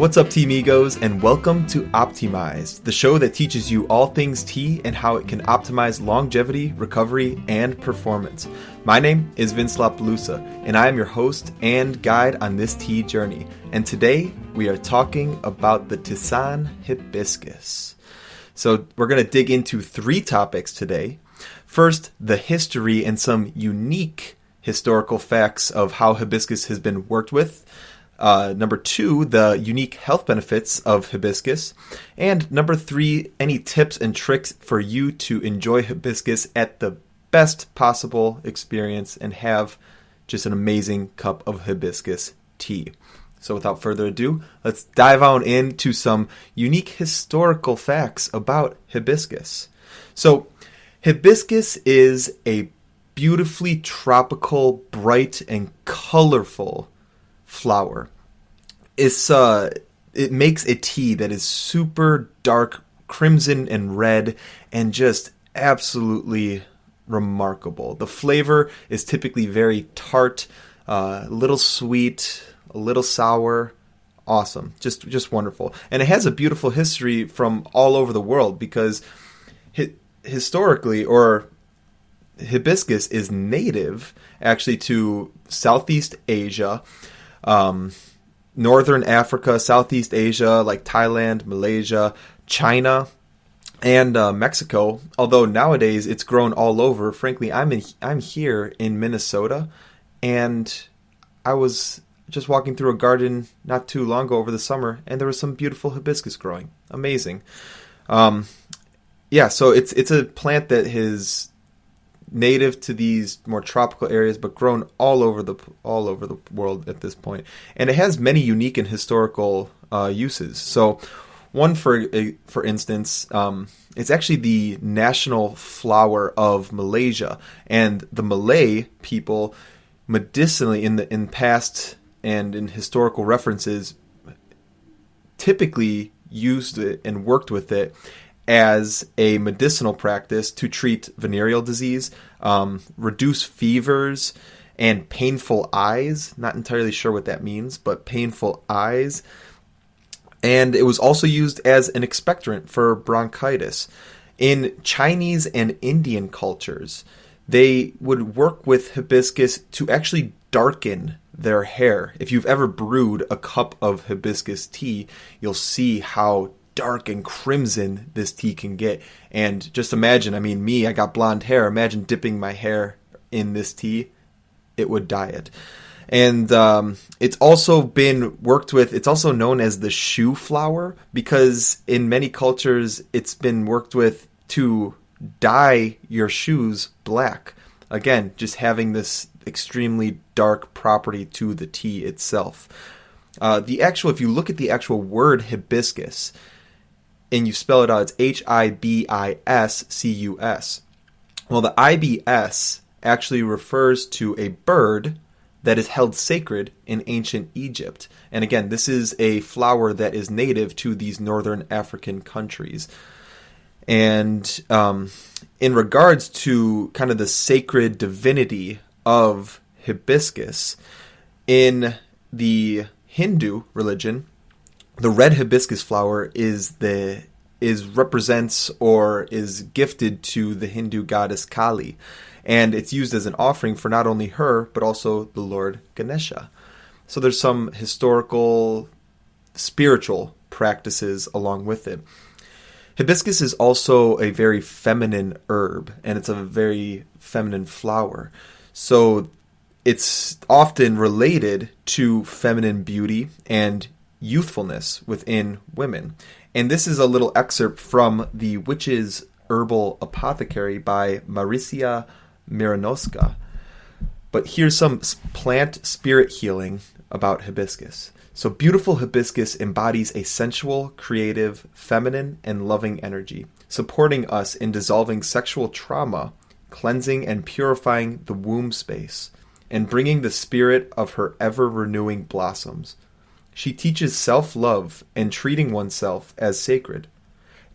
what's up, Team Egos, and welcome to Optimized, the show that teaches you all things tea and how it can optimize longevity, recovery, and performance. My name is Vince LaPalusa, and I am your host and guide on this tea journey. And today we are talking about the Tisane hibiscus. So, we're going to dig into three topics today. First, the history and some unique historical facts of how hibiscus has been worked with. Uh, number two, the unique health benefits of hibiscus. And number three, any tips and tricks for you to enjoy hibiscus at the best possible experience and have just an amazing cup of hibiscus tea. So, without further ado, let's dive on into some unique historical facts about hibiscus. So, hibiscus is a beautifully tropical, bright, and colorful flower. It's uh it makes a tea that is super dark crimson and red and just absolutely remarkable. The flavor is typically very tart, uh, a little sweet, a little sour. Awesome, just just wonderful, and it has a beautiful history from all over the world because hi- historically, or hibiscus is native actually to Southeast Asia um, Northern Africa, Southeast Asia, like Thailand, Malaysia, China, and uh, Mexico. Although nowadays it's grown all over. Frankly, I'm in, I'm here in Minnesota, and I was just walking through a garden not too long ago over the summer, and there was some beautiful hibiscus growing. Amazing. Um, yeah, so it's it's a plant that has native to these more tropical areas, but grown all over the all over the world at this point. And it has many unique and historical uh, uses. So, one for for instance, um, it's actually the national flower of Malaysia, and the Malay people medicinally in the in past and in historical references typically used it and worked with it as a medicinal practice to treat venereal disease, um, reduce fevers, and painful eyes. Not entirely sure what that means, but painful eyes. And it was also used as an expectorant for bronchitis. In Chinese and Indian cultures, they would work with hibiscus to actually darken their hair. If you've ever brewed a cup of hibiscus tea, you'll see how dark and crimson this tea can get. And just imagine, I mean, me, I got blonde hair. Imagine dipping my hair in this tea, it would dye it. And um, it's also been worked with, it's also known as the shoe flower because in many cultures it's been worked with to dye your shoes black. Again, just having this extremely dark property to the tea itself. Uh, the actual, if you look at the actual word hibiscus, and you spell it out, it's H I B I S C U S. Well, the IBS actually refers to a bird that is held sacred in ancient Egypt. And again, this is a flower that is native to these northern African countries. And um, in regards to kind of the sacred divinity of hibiscus, in the Hindu religion, the red hibiscus flower is the is represents or is gifted to the Hindu goddess Kali, and it's used as an offering for not only her but also the Lord Ganesha. So there's some historical, spiritual practices along with it. Hibiscus is also a very feminine herb, and it's a very feminine flower. So it's often related to feminine beauty and youthfulness within women. And this is a little excerpt from The Witch's Herbal Apothecary by Marysia Miernowska. But here's some plant spirit healing about hibiscus. So, beautiful hibiscus embodies a sensual, creative, feminine, and loving energy, supporting us in dissolving sexual trauma, cleansing and purifying the womb space, and bringing the spirit of her ever renewing blossoms she teaches self love and treating oneself as sacred.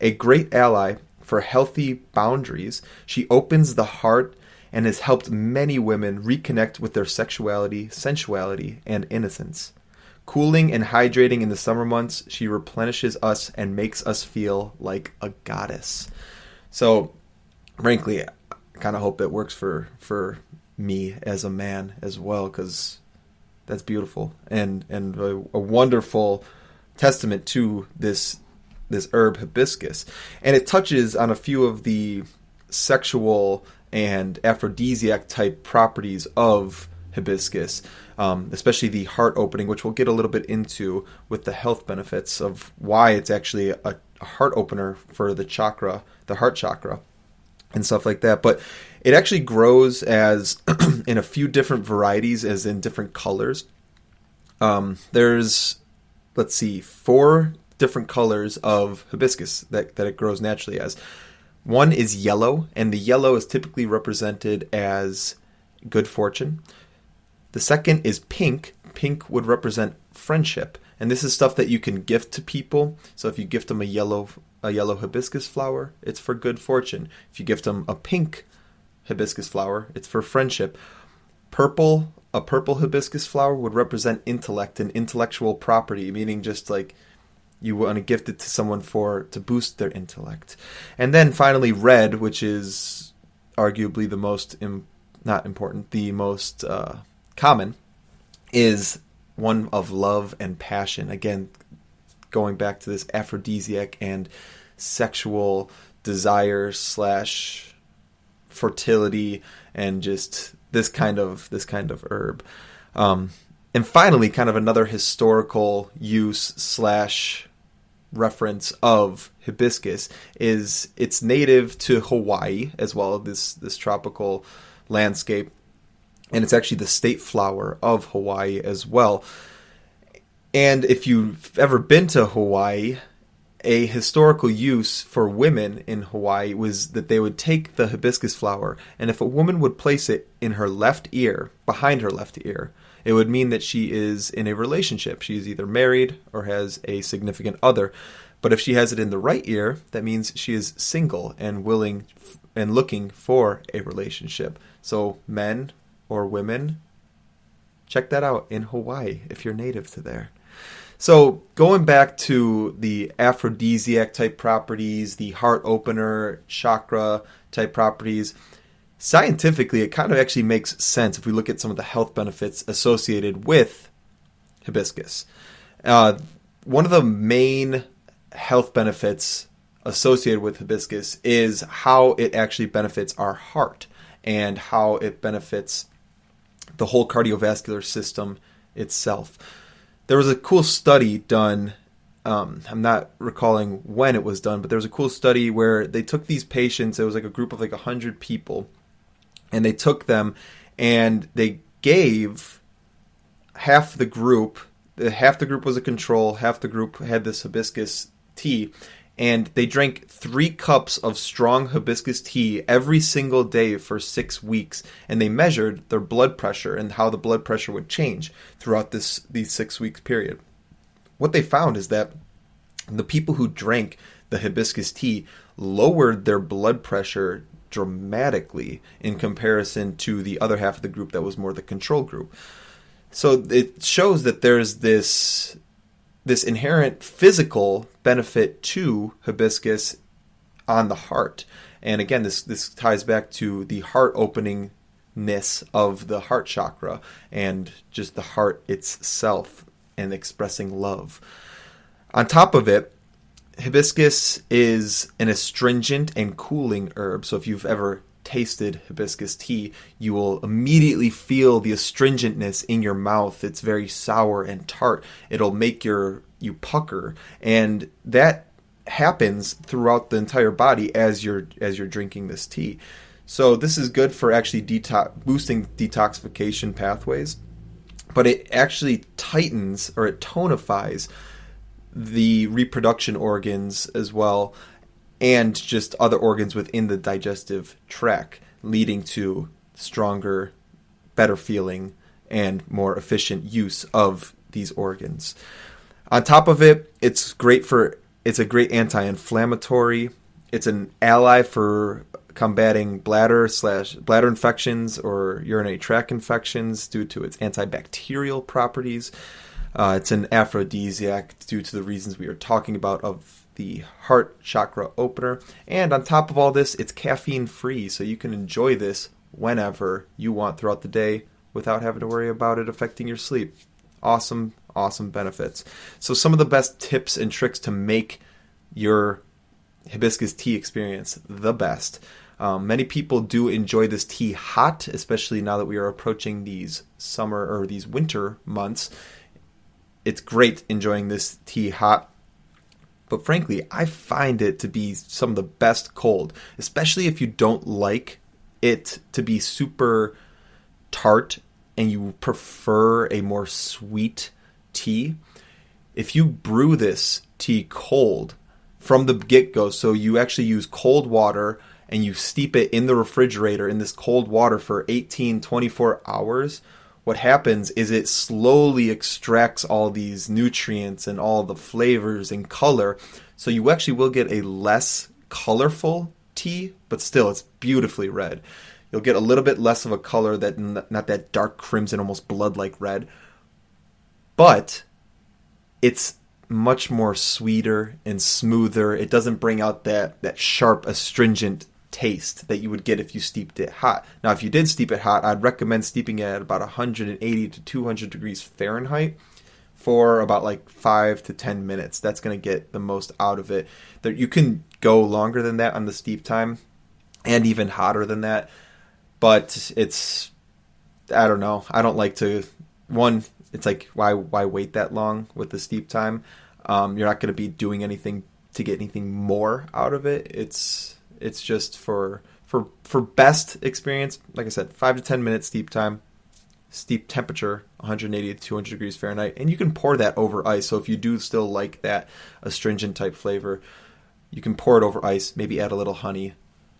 A great ally for healthy boundaries, she opens the heart and has helped many women reconnect with their sexuality, sensuality, and innocence. Cooling and hydrating in the summer months, she replenishes us and makes us feel like a goddess. So, frankly, I kind of hope it works for for me as a man as well because that's beautiful. And and a, a wonderful testament to this this herb hibiscus. And it touches on a few of the sexual and aphrodisiac type properties of hibiscus, um, especially the heart opening, which we'll get a little bit into with the health benefits of why it's actually a, a heart opener for the chakra, the heart chakra, and stuff like that. But it actually grows as in a few different varieties, as in different colors. Um, there's, let's see, four different colors of hibiscus that, that it grows naturally as. One is yellow, and the yellow is typically represented as good fortune. The second is pink. Pink would represent friendship, and this is stuff that you can gift to people. So if you gift them a yellow a yellow hibiscus flower, it's for good fortune. If you gift them a pink hibiscus flower, it's for friendship. Purple, a purple hibiscus flower would represent intellect and intellectual property, meaning just like you want to gift it to someone for to boost their intellect. And then finally, red, which is arguably the most Im- not important, the most uh, common, is one of love and passion. Again, going back to this aphrodisiac and sexual desire slash fertility and just this kind of this kind of herb. Um, and finally, kind of another historical use slash reference of hibiscus is it's native to Hawaii as well this this tropical landscape and it's actually the state flower of Hawaii as well. And if you've ever been to Hawaii, a historical use for women in Hawaii was that they would take the hibiscus flower, and if a woman would place it in her left ear, behind her left ear, it would mean that she is in a relationship. She is either married or has a significant other. But if she has it in the right ear, that means she is single and willing and looking for a relationship. So, men or women, check that out in Hawaii if you're native to there. So, going back to the aphrodisiac type properties, the heart opener, chakra type properties, scientifically, it kind of actually makes sense if we look at some of the health benefits associated with hibiscus. Uh, one of the main health benefits associated with hibiscus is how it actually benefits our heart and how it benefits the whole cardiovascular system itself. There was a cool study done. Um, I'm not recalling when it was done, but there was a cool study where they took these patients. It was like a group of like 100 people and they took them and they gave half the group half the group was a control half the group had this hibiscus tea and they drank three cups of strong hibiscus tea every single day for six weeks and they measured their blood pressure and how the blood pressure would change throughout this these six weeks period what they found is that the people who drank the hibiscus tea lowered their blood pressure dramatically in comparison to the other half of the group that was more the control group. So it shows that there's this this inherent physical benefit to hibiscus on the heart. And again, this this ties back to the heart openingness of the heart chakra and just the heart itself and expressing love. On top of it, hibiscus is an astringent and cooling herb. So if you've ever tasted hibiscus tea, you will immediately feel the astringentness in your mouth. It's very sour and tart. It'll make your you pucker, and that happens throughout the entire body as you're as you're drinking this tea. So this is good for actually detox boosting detoxification pathways, but it actually tightens or it tonifies the reproduction organs as well, and just other organs within the digestive tract, leading to stronger, better feeling, and more efficient use of these organs. On top of it, it's great for it's a great anti-inflammatory. It's an ally for combating bladder slash bladder infections or urinary tract infections due to its antibacterial properties. Uh, it's an aphrodisiac due to the reasons we are talking about of the heart chakra opener. And on top of all this, it's caffeine free, so you can enjoy this whenever you want throughout the day without having to worry about it affecting your sleep. Awesome, awesome benefits. So, some of the best tips and tricks to make your hibiscus tea experience the best. Um, many people do enjoy this tea hot, especially now that we are approaching these summer or these winter months. It's great enjoying this tea hot. But frankly, I find it to be some of the best cold, especially if you don't like it to be super tart and you prefer a more sweet tea. If you brew this tea cold from the get go, so you actually use cold water and you steep it in the refrigerator in this cold water for 18, 24 hours, what happens is it slowly extracts all these nutrients and all the flavors and color. So you actually will get a less colorful tea, but still it's beautifully red. You'll get a little bit less of a color that not that dark crimson, almost blood like red, but it's much more sweeter and smoother. It doesn't bring out that that sharp astringent taste that you would get if you steeped it hot. Now, if you did steep it hot, I'd recommend steeping it at about 180 to 200 degrees Fahrenheit for about like 5 to 10 minutes. That's going to get the most out of it. There you can go longer than that on the steep time and even hotter than that. But it's I don't know. I don't like to one it's like why why wait that long with the steep time? Um, you're not going to be doing anything to get anything more out of it. It's it's just for for for best experience. Like I said, five to ten minutes steep time, steep temperature, 180 to 200 degrees Fahrenheit, and you can pour that over ice. So if you do still like that astringent type flavor, you can pour it over ice. Maybe add a little honey.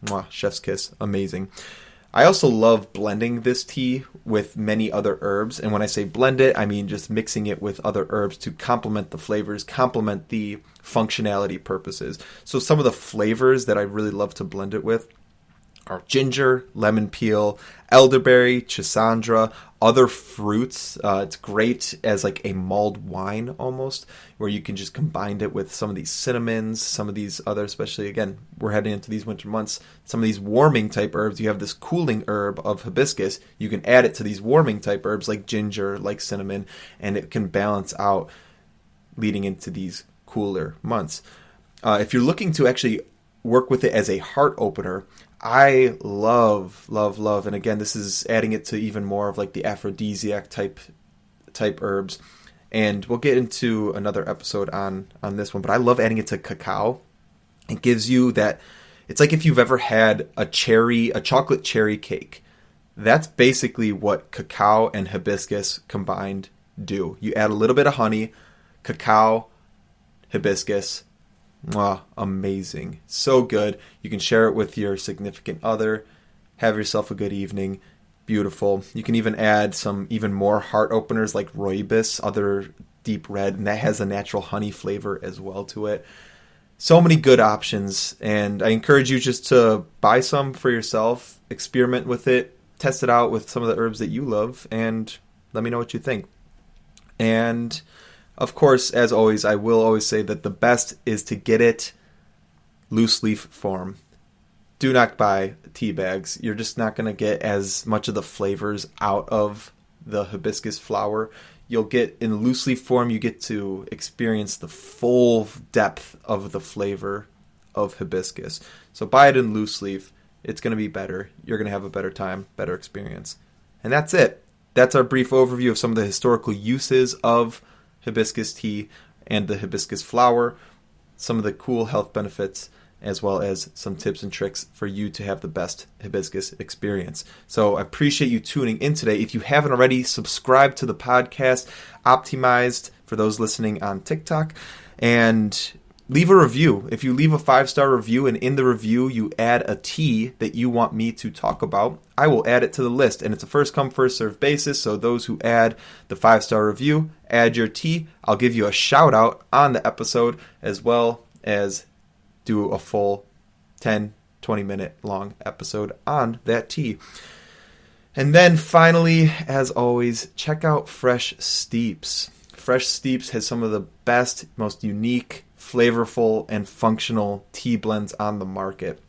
Mwah, chef's kiss, amazing. I also love blending this tea with many other herbs. And when I say blend it, I mean just mixing it with other herbs to complement the flavors, complement the functionality purposes. So some of the flavors that I really love to blend it with are ginger, lemon peel, elderberry, schisandra, other fruits. Uh, it's great as like a mulled wine almost, where you can just combine it with some of these cinnamons, some of these other, especially again, we're heading into these winter months, some of these warming type herbs. You have this cooling herb of hibiscus. You can add it to these warming type herbs like ginger, like cinnamon, and it can balance out leading into these cooler months. Uh, if you're looking to actually work with it as a heart opener, I love, love, love, and again, this is adding it to even more of like the aphrodisiac type type herbs. And we'll get into another episode on on this one, but I love adding it to cacao. It gives you that. It's like if you've ever had a cherry, a chocolate cherry cake. That's basically what cacao and hibiscus combined do. You add a little bit of honey, cacao, hibiscus, Mwah, amazing. So good. You can share it with your significant other. Have yourself a good evening. Beautiful. You can even add some even more heart openers like rooibos, other deep red, and that has a natural honey flavor as well to it. So many good options, and I encourage you just to buy some for yourself, experiment with it, test it out with some of the herbs that you love, and let me know what you think. And of course, as always, I will always say that the best is to get it loose leaf form. Do not buy tea bags. You're just not going to get as much of the flavors out of the hibiscus flower. You'll get in loose leaf form, you get to experience the full depth of the flavor of hibiscus. So buy it in loose leaf. It's going to be better. You're going to have a better time, better experience. And that's it. That's our brief overview of some of the historical uses of hibiscus tea and the hibiscus flower, some of the cool health benefits, as well as some tips and tricks for you to have the best hibiscus experience. So I appreciate you tuning in today. If you haven't already, subscribe to the podcast, optimized for those listening on TikTok, and leave a review. If you leave a five star review and in the review you add a tea that you want me to talk about, I will add it to the list. And it's a first come, first serve basis. So those who add the five star review, add your tea. I'll give you a shout out on the episode as well as do a full 10, 20 minute long episode on that tea. And then finally, as always, check out Fresh Steeps Fresh Steeps has some of the best, most unique, flavorful, and functional tea blends on the market.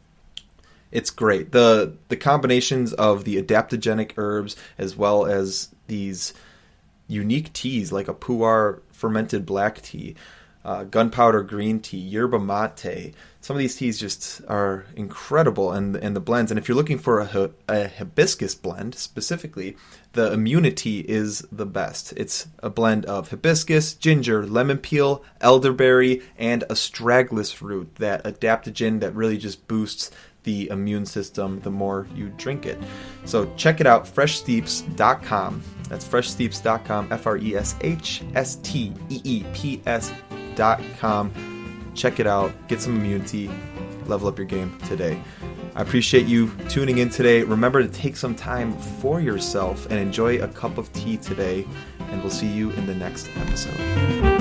It's great. The the combinations of the adaptogenic herbs as well as these unique teas like a pu'er fermented black tea, uh, gunpowder green tea, yerba mate. Some of these teas just are incredible, and and the blends. And if you're looking for a, a hibiscus blend specifically, the immunity is the best. It's a blend of hibiscus, ginger, lemon peel, elderberry, and astragalus root. That adaptogen that really just boosts the immune system the more you drink it. So check it out, freshsteeps.com. That's freshsteeps.com, F R E S H S T E E P S.com. Check it out, get some immunity, level up your game today. I appreciate you tuning in today. Remember to take some time for yourself and enjoy a cup of tea today, and we'll see you in the next episode.